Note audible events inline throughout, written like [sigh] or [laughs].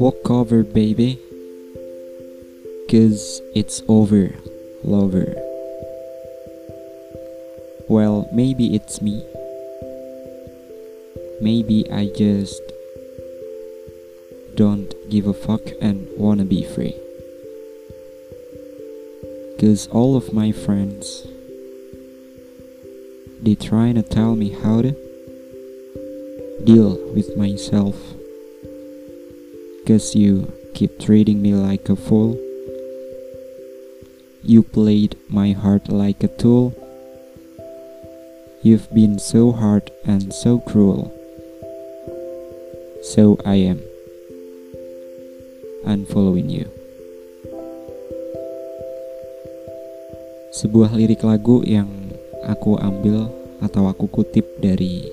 Walk over, baby. Cause it's over, lover. Well, maybe it's me. Maybe I just don't give a fuck and wanna be free. Cause all of my friends they trying to tell me how to deal with myself. Cause you keep treating me like a fool. You played my heart like a tool. You've been so hard and so cruel. So I am unfollowing you. Sebuah lirik lagu yang aku ambil atau aku kutip dari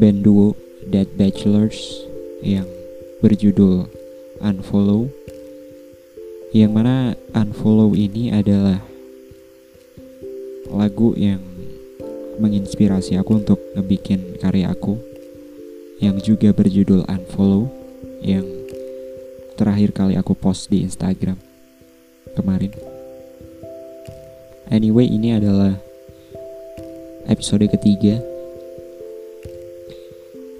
band duo Dead Bachelors yang berjudul Unfollow yang mana Unfollow ini adalah lagu yang menginspirasi aku untuk ngebikin karya aku yang juga berjudul Unfollow yang terakhir kali aku post di Instagram kemarin. Anyway, ini adalah episode ketiga.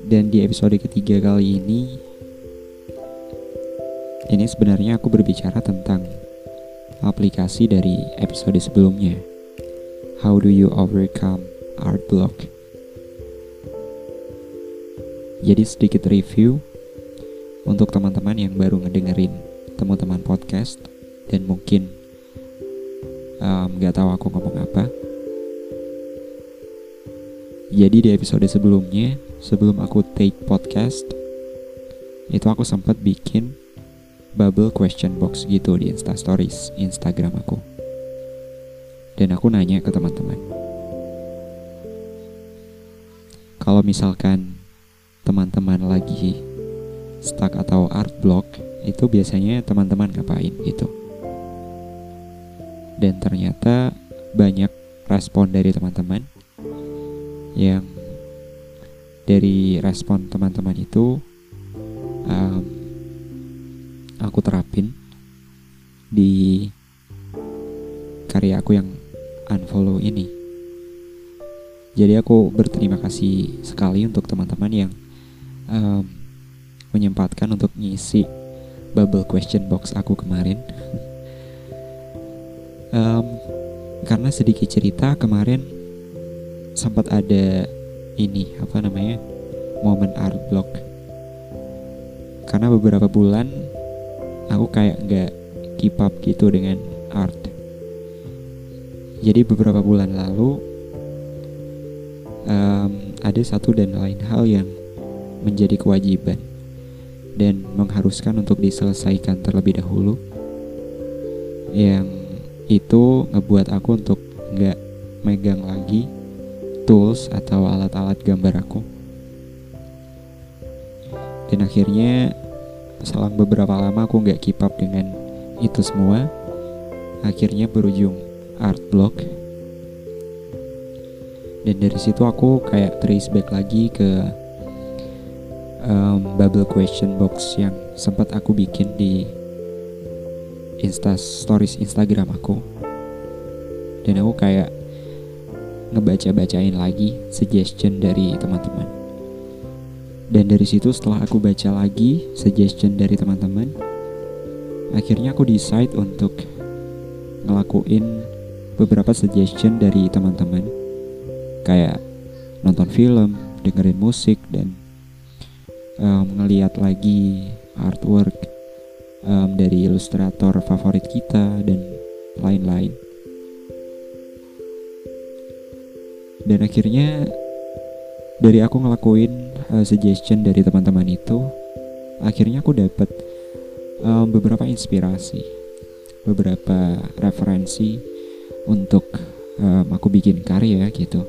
Dan di episode ketiga kali ini ini sebenarnya aku berbicara tentang aplikasi dari episode sebelumnya. How do you overcome art block? Jadi sedikit review untuk teman-teman yang baru ngedengerin teman-teman podcast dan mungkin nggak um, tahu aku ngomong apa. Jadi di episode sebelumnya, sebelum aku take podcast, itu aku sempat bikin bubble question box gitu di Insta Stories Instagram aku. Dan aku nanya ke teman-teman. Kalau misalkan teman-teman lagi stuck atau art block, itu biasanya teman-teman ngapain gitu. Dan ternyata banyak respon dari teman-teman yang dari respon teman-teman itu um, aku terapin di karya aku yang unfollow ini. Jadi aku berterima kasih sekali untuk teman-teman yang um, menyempatkan untuk ngisi bubble question box aku kemarin. [laughs] um, karena sedikit cerita kemarin sempat ada ini apa namanya momen art block karena beberapa bulan aku kayak nggak keep up gitu dengan art jadi beberapa bulan lalu um, ada satu dan lain hal yang menjadi kewajiban dan mengharuskan untuk diselesaikan terlebih dahulu yang itu ngebuat aku untuk nggak megang lagi tools atau alat-alat gambar aku. Dan akhirnya selang beberapa lama aku nggak keep up dengan itu semua. Akhirnya berujung art block. Dan dari situ aku kayak trace back lagi ke um, bubble question box yang sempat aku bikin di Insta stories Instagram aku. Dan aku kayak ngebaca-bacain lagi suggestion dari teman-teman. Dan dari situ setelah aku baca lagi suggestion dari teman-teman, akhirnya aku decide untuk ngelakuin beberapa suggestion dari teman-teman. Kayak nonton film, dengerin musik dan um, ngeliat lagi artwork um, dari ilustrator favorit kita dan lain-lain. dan akhirnya dari aku ngelakuin uh, suggestion dari teman-teman itu akhirnya aku dapat um, beberapa inspirasi beberapa referensi untuk um, aku bikin karya gitu.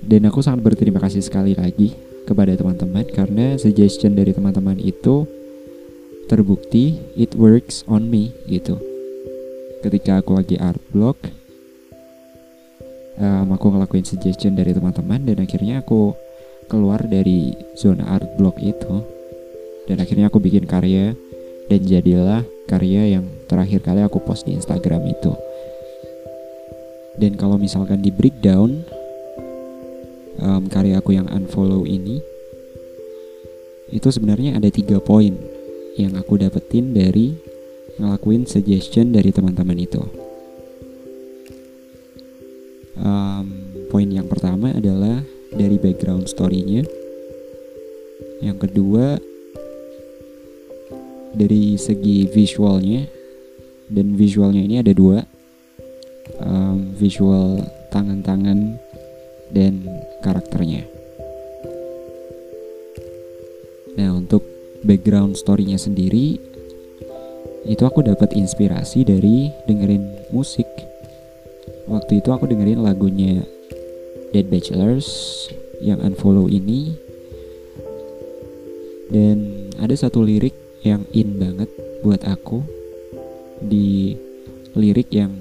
Dan aku sangat berterima kasih sekali lagi kepada teman-teman karena suggestion dari teman-teman itu terbukti it works on me gitu. Ketika aku lagi art block um, aku ngelakuin suggestion dari teman-teman dan akhirnya aku keluar dari zona art block itu dan akhirnya aku bikin karya dan jadilah karya yang terakhir kali aku post di Instagram itu dan kalau misalkan di breakdown um, karya aku yang unfollow ini itu sebenarnya ada tiga poin yang aku dapetin dari ngelakuin suggestion dari teman-teman itu. Poin yang pertama adalah dari background story-nya. Yang kedua dari segi visualnya dan visualnya ini ada dua um, visual tangan-tangan dan karakternya. Nah untuk background storynya sendiri itu aku dapat inspirasi dari dengerin musik. Waktu itu aku dengerin lagunya Dead Bachelors yang unfollow ini. Dan ada satu lirik yang in banget buat aku. Di lirik yang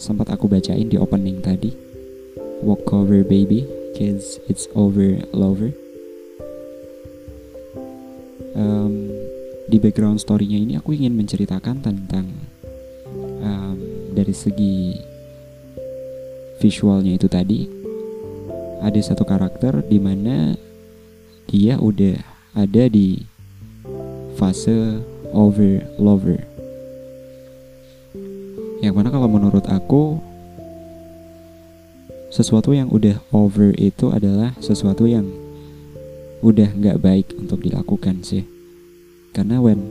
sempat aku bacain di opening tadi. Walk over baby kids it's over lover. Um, di background storynya ini aku ingin menceritakan tentang um, dari segi visualnya itu tadi ada satu karakter di mana dia udah ada di fase over lover. Yang mana kalau menurut aku sesuatu yang udah over itu adalah sesuatu yang udah nggak baik untuk dilakukan sih. Karena when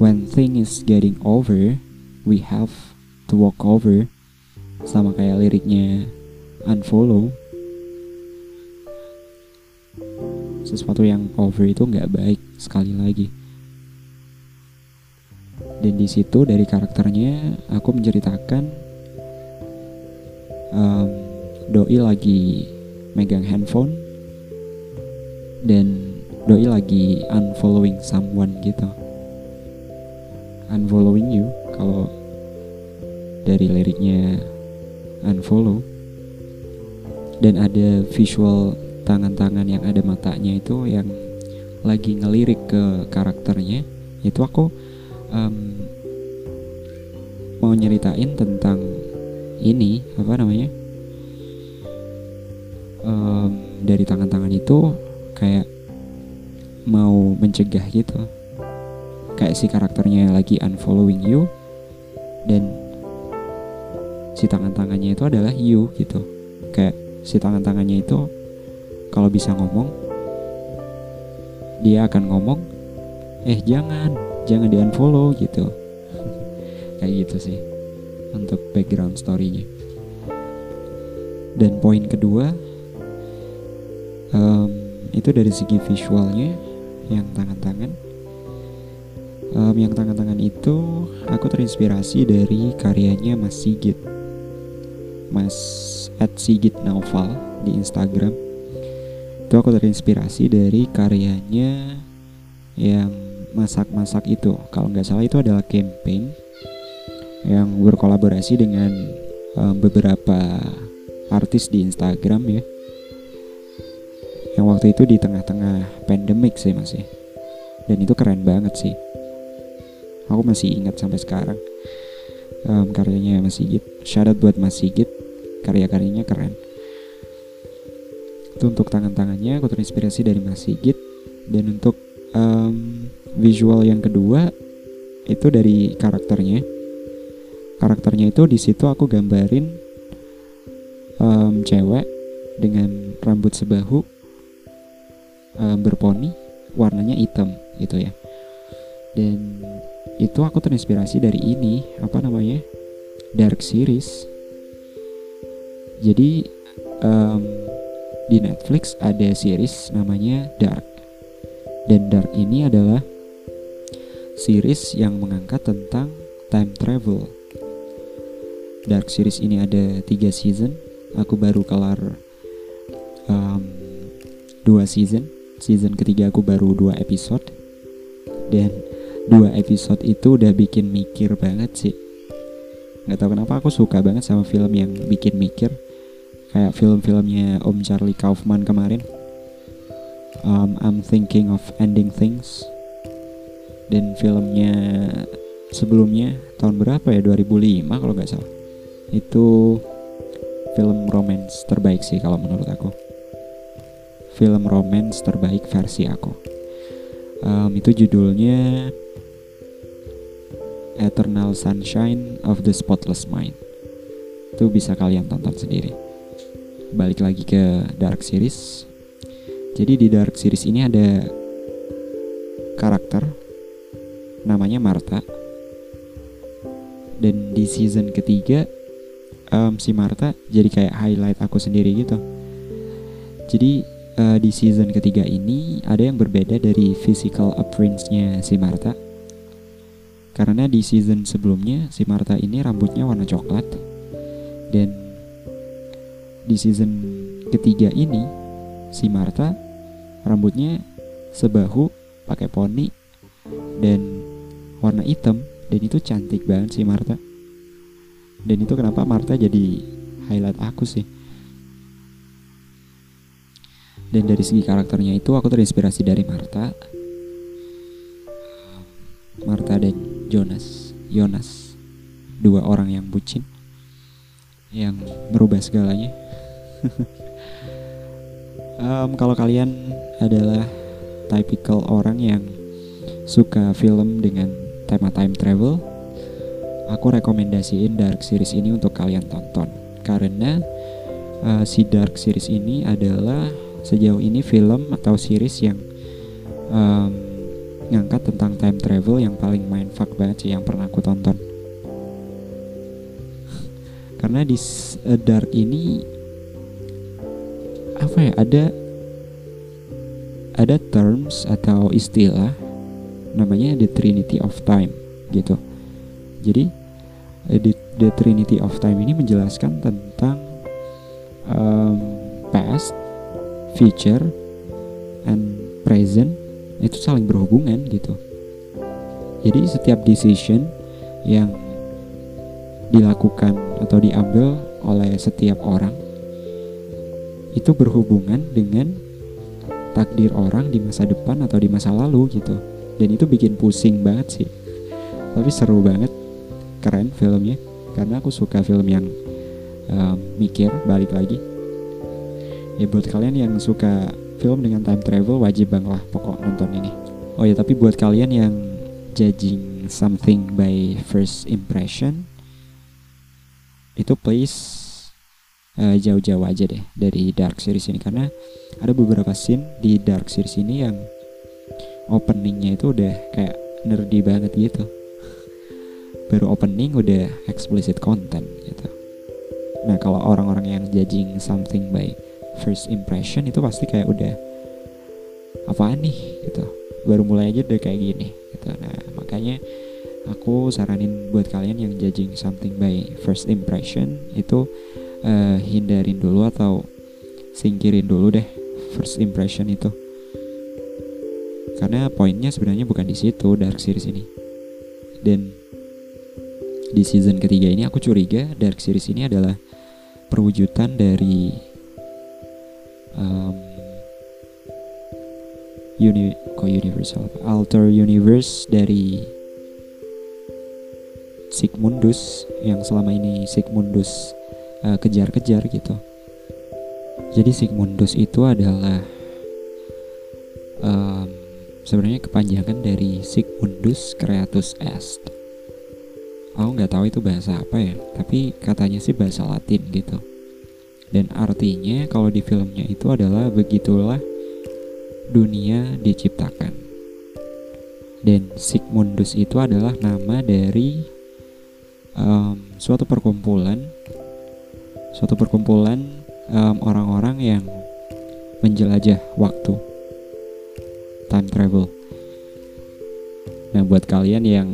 when thing is getting over we have to walk over. Sama kayak liriknya unfollow sesuatu yang over itu nggak baik sekali lagi. Dan di situ dari karakternya aku menceritakan um, doi lagi megang handphone dan doi lagi unfollowing someone gitu. Unfollowing you kalau dari liriknya unfollow. Dan ada visual tangan-tangan yang ada matanya itu yang lagi ngelirik ke karakternya itu aku um, mau nyeritain tentang ini apa namanya um, dari tangan-tangan itu kayak mau mencegah gitu. Kayak si karakternya lagi unfollowing you dan si tangan-tangannya itu adalah you gitu. Kayak si tangan-tangannya itu kalau bisa ngomong dia akan ngomong eh jangan jangan di unfollow gitu. [laughs] Kayak gitu sih untuk background storynya. Dan poin kedua um, itu dari segi visualnya yang tangan-tangan. Um, yang tangan-tangan itu aku terinspirasi dari karyanya Mas Sigit. Mas at Sigit Naufal di Instagram itu aku terinspirasi dari karyanya yang masak-masak itu. Kalau nggak salah itu adalah campaign yang berkolaborasi dengan um, beberapa artis di Instagram ya. Yang waktu itu di tengah-tengah pandemik sih masih dan itu keren banget sih. Aku masih ingat sampai sekarang um, karyanya Mas Sigit. Shout out buat Mas Sigit karya-karyanya keren itu untuk tangan-tangannya aku terinspirasi dari Mas Sigit. Dan untuk um, visual yang kedua itu dari karakternya. Karakternya itu di situ aku gambarin um, cewek dengan rambut sebahu uh, berponi warnanya hitam gitu ya. Dan itu aku terinspirasi dari ini apa namanya dark series. Jadi um, di Netflix ada series namanya Dark. Dan Dark ini adalah series yang mengangkat tentang time travel. Dark series ini ada tiga season. Aku baru kelar um, dua season. Season ketiga aku baru dua episode. Dan dua episode itu udah bikin mikir banget sih. Nggak tahu kenapa aku suka banget sama film yang bikin mikir kayak film-filmnya Om Charlie Kaufman kemarin. Um, I'm Thinking of Ending Things. Dan filmnya sebelumnya tahun berapa ya? 2005 kalau nggak salah. Itu film romance terbaik sih kalau menurut aku. Film romance terbaik versi aku. Um, itu judulnya Eternal Sunshine of the Spotless Mind. Itu bisa kalian tonton sendiri balik lagi ke Dark Series. Jadi di Dark Series ini ada karakter namanya Martha. Dan di season ketiga um, si Martha jadi kayak highlight aku sendiri gitu. Jadi uh, di season ketiga ini ada yang berbeda dari physical appearance-nya si Martha. Karena di season sebelumnya si Martha ini rambutnya warna coklat. Dan di season ketiga ini si Martha rambutnya sebahu pakai poni dan warna hitam dan itu cantik banget sih Martha. Dan itu kenapa Martha jadi highlight aku sih. Dan dari segi karakternya itu aku terinspirasi dari Martha. Martha dan Jonas Jonas. Dua orang yang bucin yang merubah segalanya. Um, kalau kalian adalah typical orang yang suka film dengan tema time travel aku rekomendasiin Dark Series ini untuk kalian tonton. Karena uh, si Dark Series ini adalah sejauh ini film atau series yang um, ngangkat tentang time travel yang paling mindfuck banget sih yang pernah aku tonton karena di uh, Dark ini apa ya ada ada terms atau istilah namanya the Trinity of Time gitu jadi the, the Trinity of Time ini menjelaskan tentang um, past, future, and present itu saling berhubungan gitu. Jadi setiap decision yang dilakukan atau diambil oleh setiap orang itu berhubungan dengan takdir orang di masa depan atau di masa lalu gitu. Dan itu bikin pusing banget sih. Tapi seru banget keren filmnya karena aku suka film yang um, mikir balik lagi ya buat kalian yang suka film dengan time travel wajib banget lah pokok nonton ini oh ya tapi buat kalian yang judging something by first impression itu please uh, jauh-jauh aja deh dari dark series ini karena ada beberapa scene di dark series ini yang openingnya itu udah kayak nerdy banget gitu baru opening udah explicit content gitu. Nah kalau orang-orang yang judging something by first impression itu pasti kayak udah apaan nih gitu. Baru mulai aja udah kayak gini gitu. Nah makanya aku saranin buat kalian yang judging something by first impression itu uh, hindarin dulu atau singkirin dulu deh first impression itu. Karena poinnya sebenarnya bukan di situ dark series ini. Dan di season ketiga ini aku curiga Dark Series ini adalah perwujudan dari um, uni kok universal alter universe dari Sigmundus yang selama ini Sigmundus uh, kejar-kejar gitu. Jadi Sigmundus itu adalah um, sebenarnya kepanjangan dari Sigmundus Creatus Est. Aku nggak tahu itu bahasa apa ya tapi katanya sih bahasa Latin gitu. Dan artinya kalau di filmnya itu adalah begitulah dunia diciptakan. Dan Sigmundus itu adalah nama dari um, suatu perkumpulan suatu perkumpulan orang orang-orang yang menjelajah waktu time travel. Nah buat kalian yang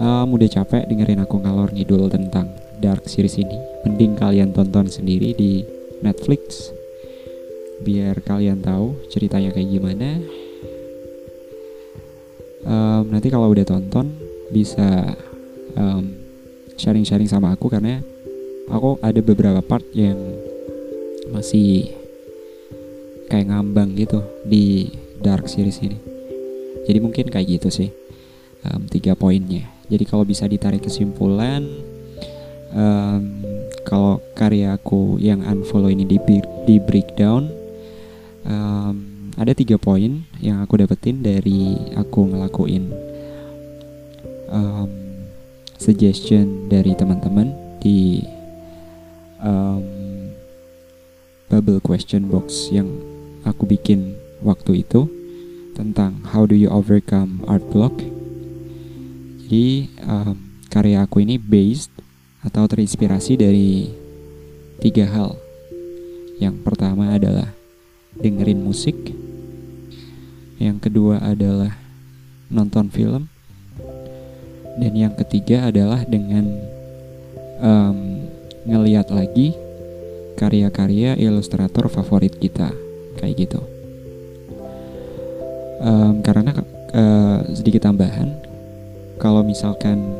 um, udah capek dengerin aku ngalor ngidul tentang Dark Series ini mending kalian tonton sendiri di Netflix biar kalian tahu ceritanya kayak gimana. Um, nanti kalau udah tonton bisa sharing-sharing sama aku karena aku ada beberapa part yang masih kayak ngambang gitu di dark series ini. Jadi mungkin kayak gitu sih um, tiga poinnya. Jadi kalau bisa ditarik kesimpulan um, kalau karya aku yang unfollow ini di, di breakdown um, ada tiga poin yang aku dapetin dari aku ngelakuin um, suggestion dari teman-teman di um, bubble question box yang aku bikin waktu itu tentang how do you overcome art block. Jadi um, karya aku ini based atau terinspirasi dari tiga hal. Yang pertama adalah dengerin musik. Yang kedua adalah nonton film. Dan yang ketiga adalah dengan um, ngeliat lagi karya-karya ilustrator favorit kita kayak gitu. Um, karena uh, sedikit tambahan kalau misalkan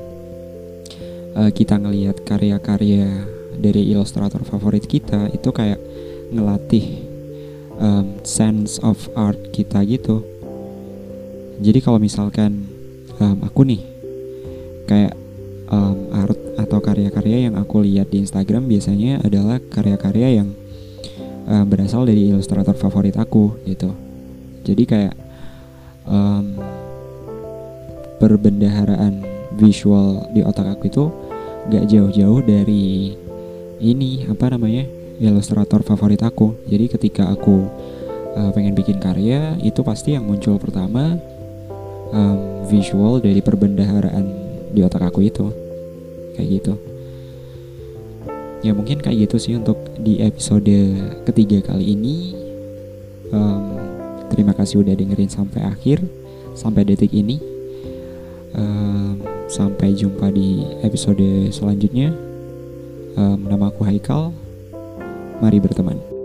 uh, kita ngelihat karya-karya dari ilustrator favorit kita itu kayak ngelatih um, sense of art kita gitu. Jadi kalau misalkan um, aku nih kayak um, art atau karya-karya yang aku lihat di Instagram biasanya adalah karya-karya yang uh, berasal dari ilustrator favorit aku gitu. Jadi kayak um, perbendaharaan visual di otak aku itu gak jauh-jauh dari ini apa namanya ilustrator favorit aku. Jadi ketika aku uh, pengen bikin karya itu pasti yang muncul pertama um, visual dari perbendaharaan di otak aku itu kayak gitu ya mungkin kayak gitu sih untuk di episode ketiga kali ini um, Terima kasih udah dengerin sampai akhir, sampai detik ini. Um, sampai jumpa di episode selanjutnya. Um, nama aku Haikal. Mari berteman.